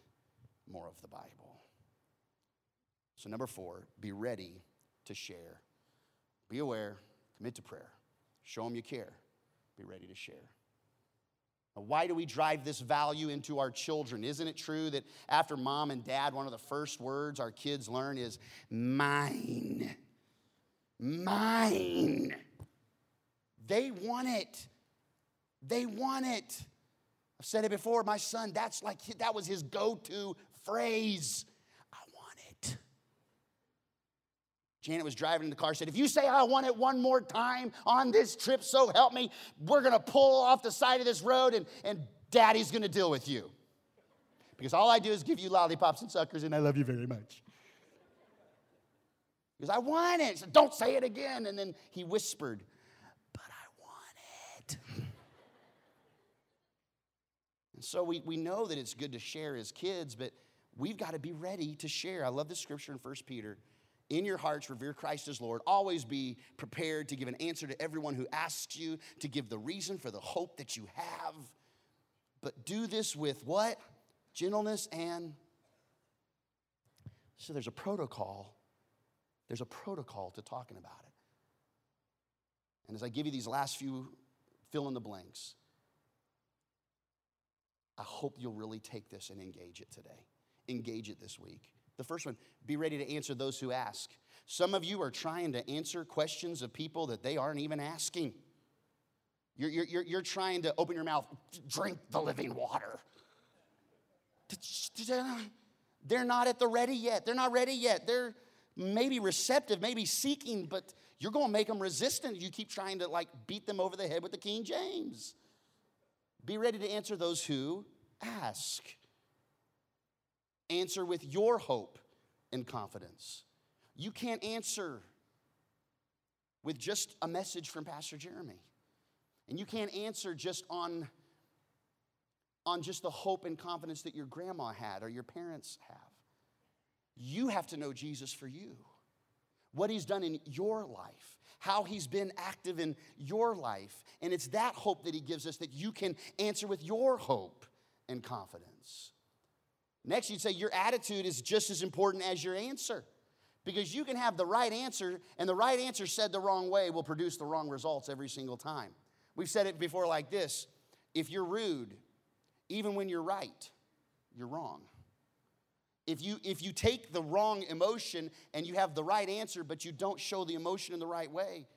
Speaker 1: more of the Bible. So, number four, be ready to share. Be aware, commit to prayer. Show them you care. Be ready to share. Why do we drive this value into our children? Isn't it true that after mom and dad, one of the first words our kids learn is mine? Mine. They want it. They want it. I've said it before, my son, that's like that was his go-to phrase. Janet was driving in the car, said, If you say I want it one more time on this trip, so help me, we're gonna pull off the side of this road and, and daddy's gonna deal with you. Because all I do is give you lollipops and suckers, and I love you very much. Because I want it. Said, Don't say it again. And then he whispered, But I want it. And so we, we know that it's good to share as kids, but we've got to be ready to share. I love the scripture in 1 Peter in your hearts, revere Christ as Lord. Always be prepared to give an answer to everyone who asks you, to give the reason for the hope that you have. But do this with what? Gentleness and. So there's a protocol. There's a protocol to talking about it. And as I give you these last few fill in the blanks, I hope you'll really take this and engage it today. Engage it this week. The first one, be ready to answer those who ask. Some of you are trying to answer questions of people that they aren't even asking. You're, you're, you're trying to open your mouth, drink the living water. They're not at the ready yet. They're not ready yet. They're maybe receptive, maybe seeking, but you're going to make them resistant. You keep trying to like beat them over the head with the King James. Be ready to answer those who ask answer with your hope and confidence. You can't answer with just a message from Pastor Jeremy. And you can't answer just on, on just the hope and confidence that your grandma had or your parents have. You have to know Jesus for you, what he's done in your life, how he's been active in your life. And it's that hope that he gives us that you can answer with your hope and confidence. Next, you'd say your attitude is just as important as your answer. Because you can have the right answer, and the right answer said the wrong way will produce the wrong results every single time. We've said it before like this if you're rude, even when you're right, you're wrong. If you, if you take the wrong emotion and you have the right answer, but you don't show the emotion in the right way,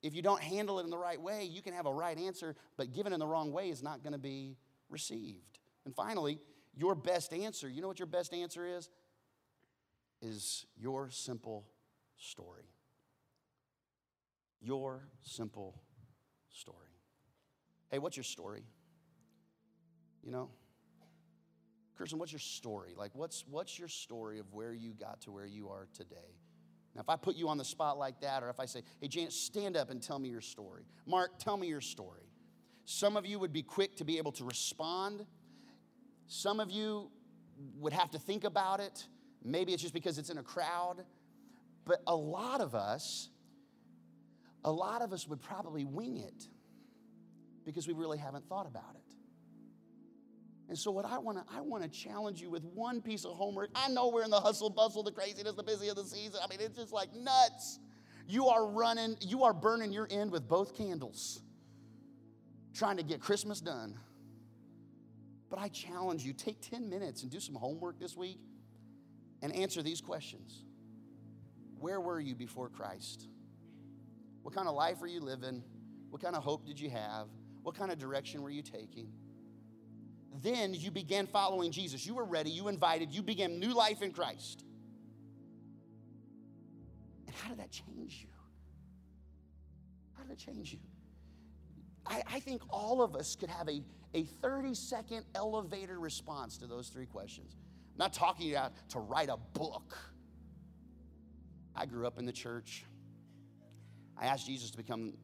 Speaker 1: if you don't handle it in the right way, you can have a right answer, but given in the wrong way is not going to be received. And finally, your best answer, you know what your best answer is? Is your simple story. Your simple story. Hey, what's your story? You know? Kirsten, what's your story? Like, what's, what's your story of where you got to where you are today? Now, if I put you on the spot like that, or if I say, hey, Janet, stand up and tell me your story. Mark, tell me your story. Some of you would be quick to be able to respond some of you would have to think about it. Maybe it's just because it's in a crowd. But a lot of us, a lot of us would probably wing it because we really haven't thought about it. And so, what I want to I want to challenge you with one piece of homework. I know we're in the hustle bustle, the craziness, the busy of the season. I mean, it's just like nuts. You are running, you are burning your end with both candles, trying to get Christmas done. But I challenge you take 10 minutes and do some homework this week and answer these questions Where were you before Christ? What kind of life were you living? What kind of hope did you have? What kind of direction were you taking? Then you began following Jesus. You were ready, you invited, you began new life in Christ. And how did that change you? How did it change you? I, I think all of us could have a, a 30 second elevator response to those three questions. I'm not talking about to write a book. I grew up in the church. I asked Jesus to become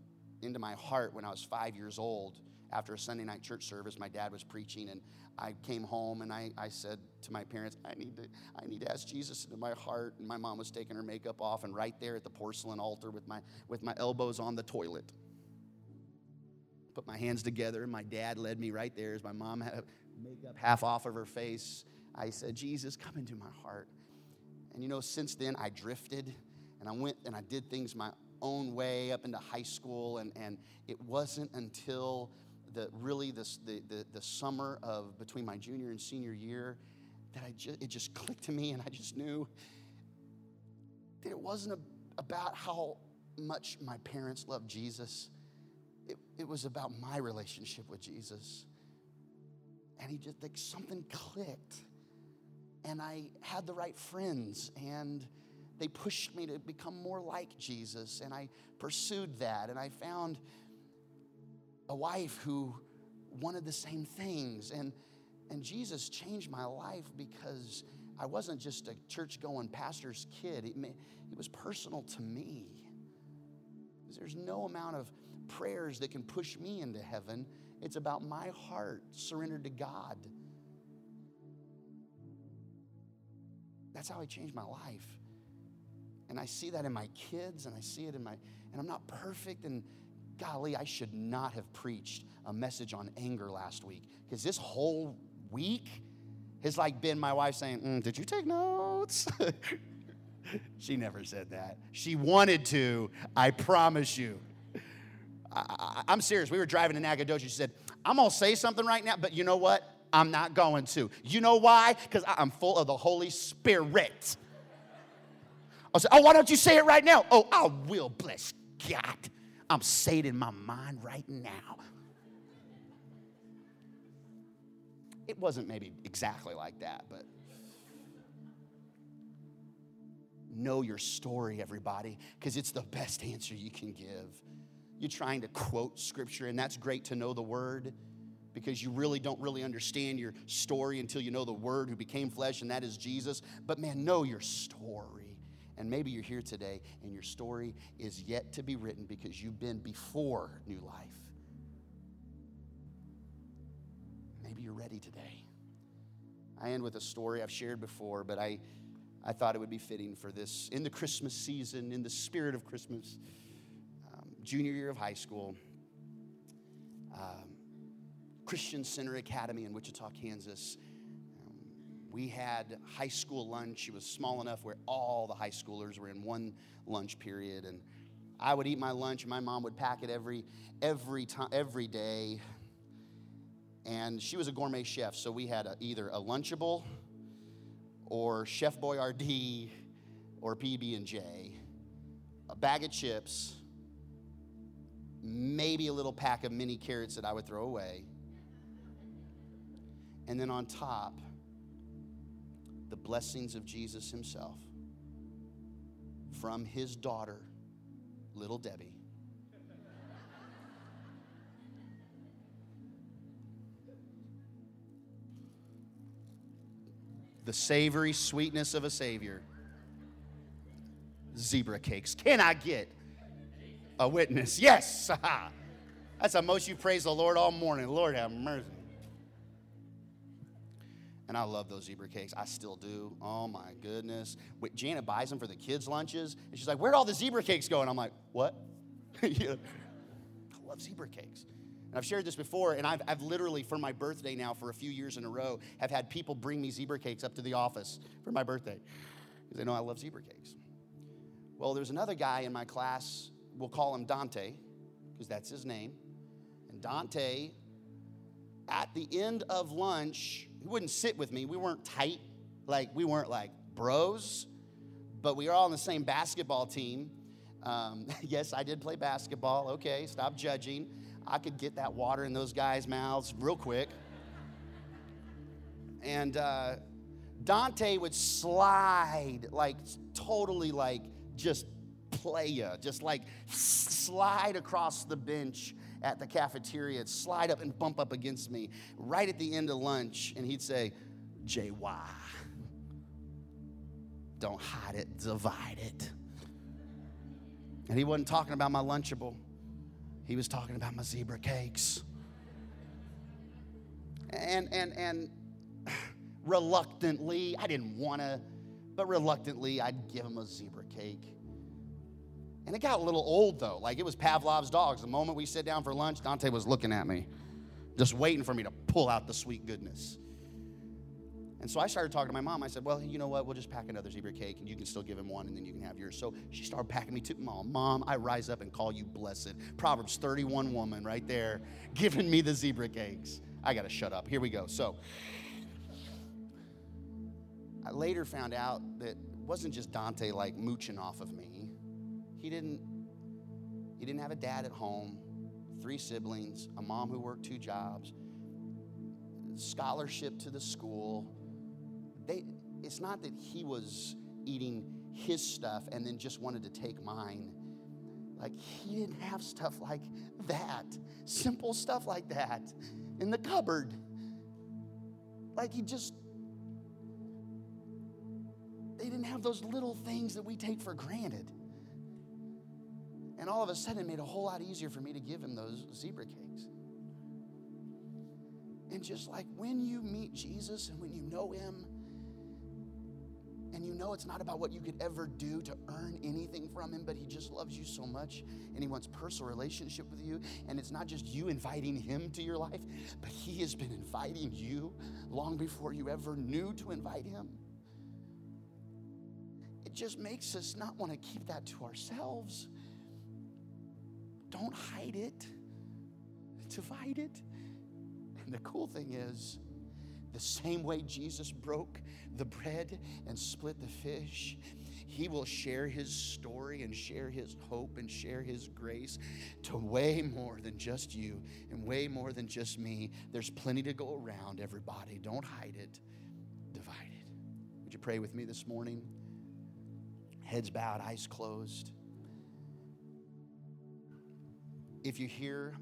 Speaker 1: into my heart when I was five years old after a Sunday night church service. My dad was preaching, and I came home and I, I said to my parents, I need, to, I need to ask Jesus into my heart. And my mom was taking her makeup off, and right there at the porcelain altar with my, with my elbows on the toilet, put my hands together, and my dad led me right there as my mom had makeup half off of her face. I said, Jesus, come into my heart. And you know, since then, I drifted and I went and I did things my own way up into high school. And, and it wasn't until the, really the, the, the summer of between my junior and senior year that I just, it just (laughs) clicked to me and I just knew that it wasn't a, about how much my parents loved Jesus. It, it was about my relationship with Jesus. And he just, like, something clicked. And I had the right friends, and they pushed me to become more like Jesus. And I pursued that, and I found a wife who wanted the same things. And, and Jesus changed my life because I wasn't just a church going pastor's kid, it, it was personal to me. There's no amount of prayers that can push me into heaven. It's about my heart surrendered to God. That's how I changed my life. And I see that in my kids, and I see it in my, and I'm not perfect, and golly, I should not have preached a message on anger last week because this whole week has like been my wife saying, mm, Did you take notes? (laughs) she never said that. She wanted to, I promise you. I, am serious. We were driving to Nacogdoches. She said, I'm going to say something right now, but you know what? I'm not going to. You know why? Because I'm full of the Holy Spirit. I said, Oh, why don't you say it right now? Oh, I will, bless God. I'm saying it in my mind right now. It wasn't maybe exactly like that, but know your story, everybody, because it's the best answer you can give. You're trying to quote scripture, and that's great to know the word because you really don't really understand your story until you know the word who became flesh, and that is Jesus. But man, know your story. And maybe you're here today and your story is yet to be written because you've been before new life. Maybe you're ready today. I end with a story I've shared before, but I, I thought it would be fitting for this in the Christmas season, in the spirit of Christmas. Um, junior year of high school, um, Christian Center Academy in Wichita, Kansas we had high school lunch. It was small enough where all the high schoolers were in one lunch period. And I would eat my lunch, and my mom would pack it every, every, time, every day. And she was a gourmet chef, so we had a, either a Lunchable or Chef Boyardee or PB&J, a bag of chips, maybe a little pack of mini carrots that I would throw away. And then on top, the blessings of Jesus himself from his daughter, little Debbie. the savory sweetness of a Savior. Zebra cakes. Can I get a witness? (laughs) Yes. That's how most you praise the Lord all morning. Lord have mercy. And I love those zebra cakes. I still do. Oh my goodness. Wait, Janet buys them for the kids' lunches. And she's like, Where'd all the zebra cakes go? And I'm like, What? (laughs) yeah. I love zebra cakes. And I've shared this before, and I've, I've literally, for my birthday now, for a few years in a row, have had people bring me zebra cakes up to the office for my birthday because they know I love zebra cakes. Well, there's another guy in my class, we'll call him Dante, because that's his name. And Dante, at the end of lunch, he wouldn't sit with me. We weren't tight. Like, we weren't like bros, but we were all on the same basketball team. Um, (laughs) yes, I did play basketball. Okay, stop judging. I could get that water in those guys' mouths real quick. And uh, Dante would slide, like totally like just playa, just like slide across the bench at the cafeteria, slide up and bump up against me right at the end of lunch, and he'd say, JY, don't hide it, divide it. And he wasn't talking about my Lunchable, he was talking about my zebra cakes. And, and, and (sighs) reluctantly, I didn't want to, but reluctantly, I'd give him a zebra cake. And it got a little old though. Like it was Pavlov's dogs. The moment we sit down for lunch, Dante was looking at me, just waiting for me to pull out the sweet goodness. And so I started talking to my mom. I said, Well, you know what? We'll just pack another zebra cake and you can still give him one and then you can have yours. So she started packing me two. Mom, Mom, I rise up and call you blessed. Proverbs 31 woman right there (laughs) giving me the zebra cakes. I got to shut up. Here we go. So I later found out that it wasn't just Dante like mooching off of me. He didn't he didn't have a dad at home, three siblings, a mom who worked two jobs, scholarship to the school. They it's not that he was eating his stuff and then just wanted to take mine. Like he didn't have stuff like that. Simple stuff like that in the cupboard. Like he just they didn't have those little things that we take for granted. And all of a sudden, it made a whole lot easier for me to give him those zebra cakes. And just like when you meet Jesus and when you know him, and you know it's not about what you could ever do to earn anything from him, but he just loves you so much and he wants personal relationship with you. And it's not just you inviting him to your life, but he has been inviting you long before you ever knew to invite him. It just makes us not want to keep that to ourselves. Don't hide it, divide it. And the cool thing is, the same way Jesus broke the bread and split the fish, he will share his story and share his hope and share his grace to way more than just you and way more than just me. There's plenty to go around, everybody. Don't hide it, divide it. Would you pray with me this morning? Heads bowed, eyes closed. If you're here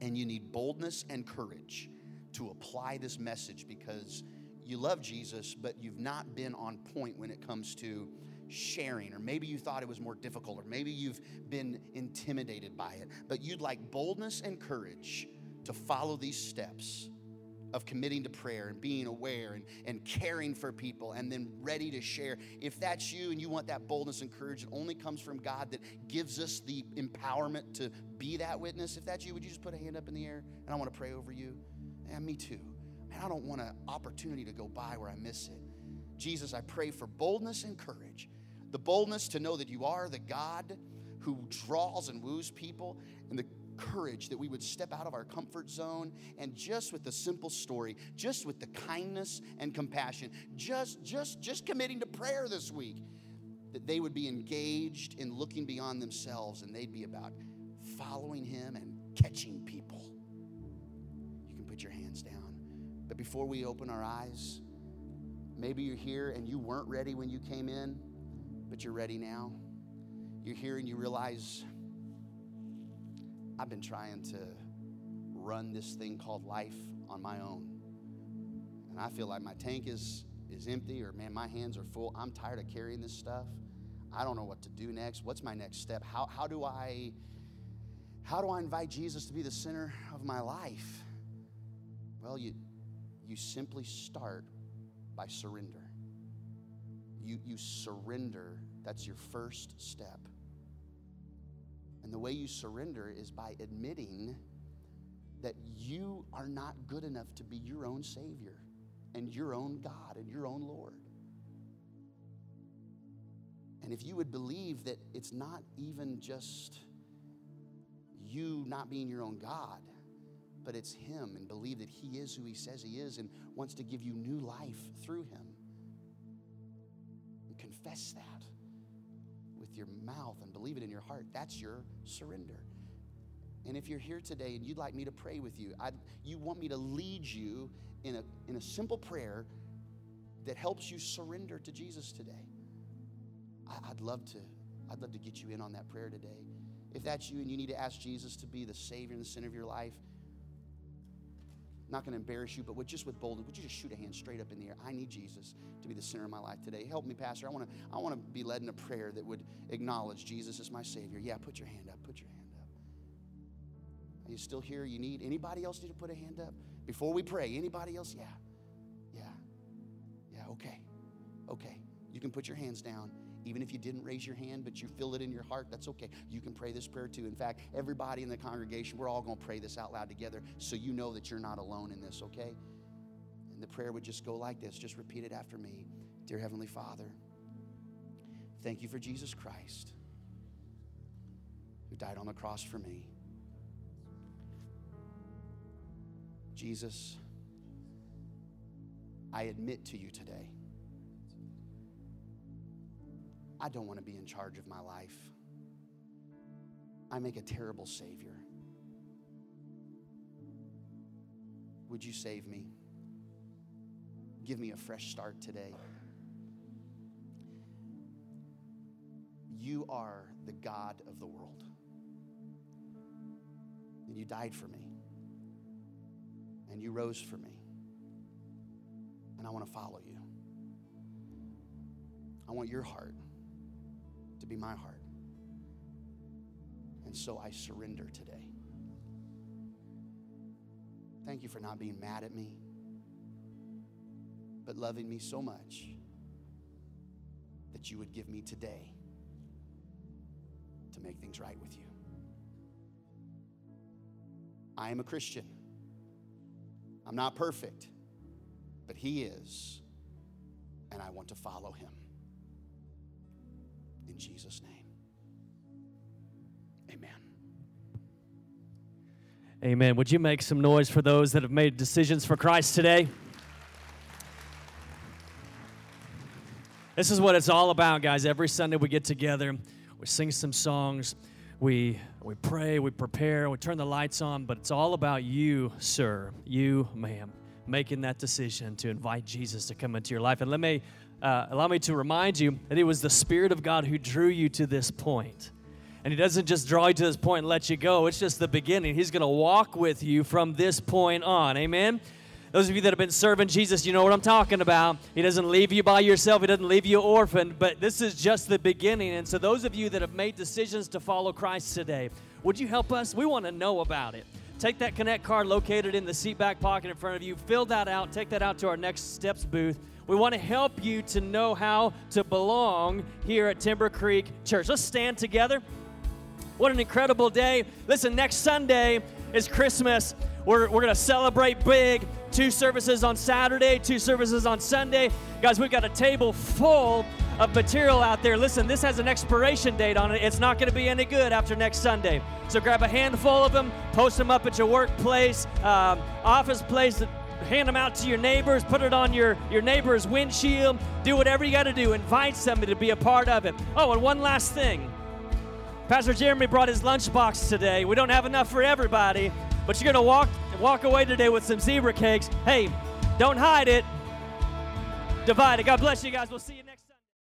Speaker 1: and you need boldness and courage to apply this message because you love Jesus, but you've not been on point when it comes to sharing, or maybe you thought it was more difficult, or maybe you've been intimidated by it, but you'd like boldness and courage to follow these steps of committing to prayer and being aware and, and caring for people and then ready to share. If that's you and you want that boldness and courage, it only comes from God that gives us the empowerment to be that witness. If that's you, would you just put a hand up in the air and I want to pray over you? And me too. Man, I don't want an opportunity to go by where I miss it. Jesus, I pray for boldness and courage. The boldness to know that you are the God who draws and woos people, and the courage that we would step out of our comfort zone and just with the simple story, just with the kindness and compassion, just just just committing to prayer this week, that they would be engaged in looking beyond themselves and they'd be about following him and catching people. You can put your hands down. But before we open our eyes, maybe you're here and you weren't ready when you came in, but you're ready now. You're here and you realize I've been trying to run this thing called life on my own. And I feel like my tank is is empty or man, my hands are full. I'm tired of carrying this stuff. I don't know what to do next. What's my next step? How how do I how do I invite Jesus to be the center of my life? Well, you you simply start by surrender. You you surrender. That's your first step. And the way you surrender is by admitting that you are not good enough to be your own Savior and your own God and your own Lord. And if you would believe that it's not even just you not being your own God, but it's Him, and believe that He is who He says He is and wants to give you new life through Him, confess that with your mouth and believe it in your heart, that's your surrender. And if you're here today and you'd like me to pray with you, I'd, you want me to lead you in a, in a simple prayer that helps you surrender to Jesus today, I, I'd love to. I'd love to get you in on that prayer today. If that's you and you need to ask Jesus to be the Savior and the center of your life, not going to embarrass you, but with just with boldness, would you just shoot a hand straight up in the air? I need Jesus to be the center of my life today. Help me, Pastor. I want to I want to be led in a prayer that would acknowledge Jesus as my Savior. Yeah, put your hand up. Put your hand up. Are you still here? You need anybody else need to put a hand up before we pray? Anybody else? Yeah, yeah, yeah. Okay, okay. You can put your hands down. Even if you didn't raise your hand, but you feel it in your heart, that's okay. You can pray this prayer too. In fact, everybody in the congregation, we're all going to pray this out loud together so you know that you're not alone in this, okay? And the prayer would just go like this just repeat it after me Dear Heavenly Father, thank you for Jesus Christ who died on the cross for me. Jesus, I admit to you today I don't want to be in charge of my life. I make a terrible Savior. Would you save me? Give me a fresh start today. You are the God of the world. And you died for me. And you rose for me. And I want to follow you. I want your heart to be my heart. And so I surrender today. Thank you for not being mad at me, but loving me so much that you would give me today to make things right with you. I am a Christian. I'm not perfect, but He is, and I want to follow Him. In Jesus' name. Amen.
Speaker 2: Amen. Would you make some noise for those that have made decisions for Christ today? This is what it's all about, guys. Every Sunday we get together, we sing some songs, we we pray, we prepare, we turn the lights on, but it's all about you, sir, you, ma'am, making that decision to invite Jesus to come into your life. And let me uh, allow me to remind you that it was the Spirit of God who drew you to this point. And He doesn't just draw you to this point and let you go, it's just the beginning. He's going to walk with you from this point on. Amen? Those of you that have been serving Jesus, you know what I'm talking about. He doesn't leave you by yourself, He doesn't leave you orphaned, but this is just the beginning. And so, those of you that have made decisions to follow Christ today, would you help us? We want to know about it. Take that Connect card located in the seat back pocket in front of you, fill that out, take that out to our next steps booth. We want to help you to know how to belong here at Timber Creek Church. Let's stand together. What an incredible day. Listen, next Sunday is Christmas. We're, we're going to celebrate big. Two services on Saturday, two services on Sunday. Guys, we've got a table full of material out there. Listen, this has an expiration date on it. It's not going to be any good after next Sunday. So grab a handful of them, post them up at your workplace, um, office place, hand them out to your neighbors, put it on your, your neighbor's windshield, do whatever you got to do. Invite somebody to be a part of it. Oh, and one last thing. Pastor Jeremy brought his lunchbox today. We don't have enough for everybody, but you're going to walk walk away today with some zebra cakes. Hey, don't hide it. Divide it. God bless you guys. We'll see you next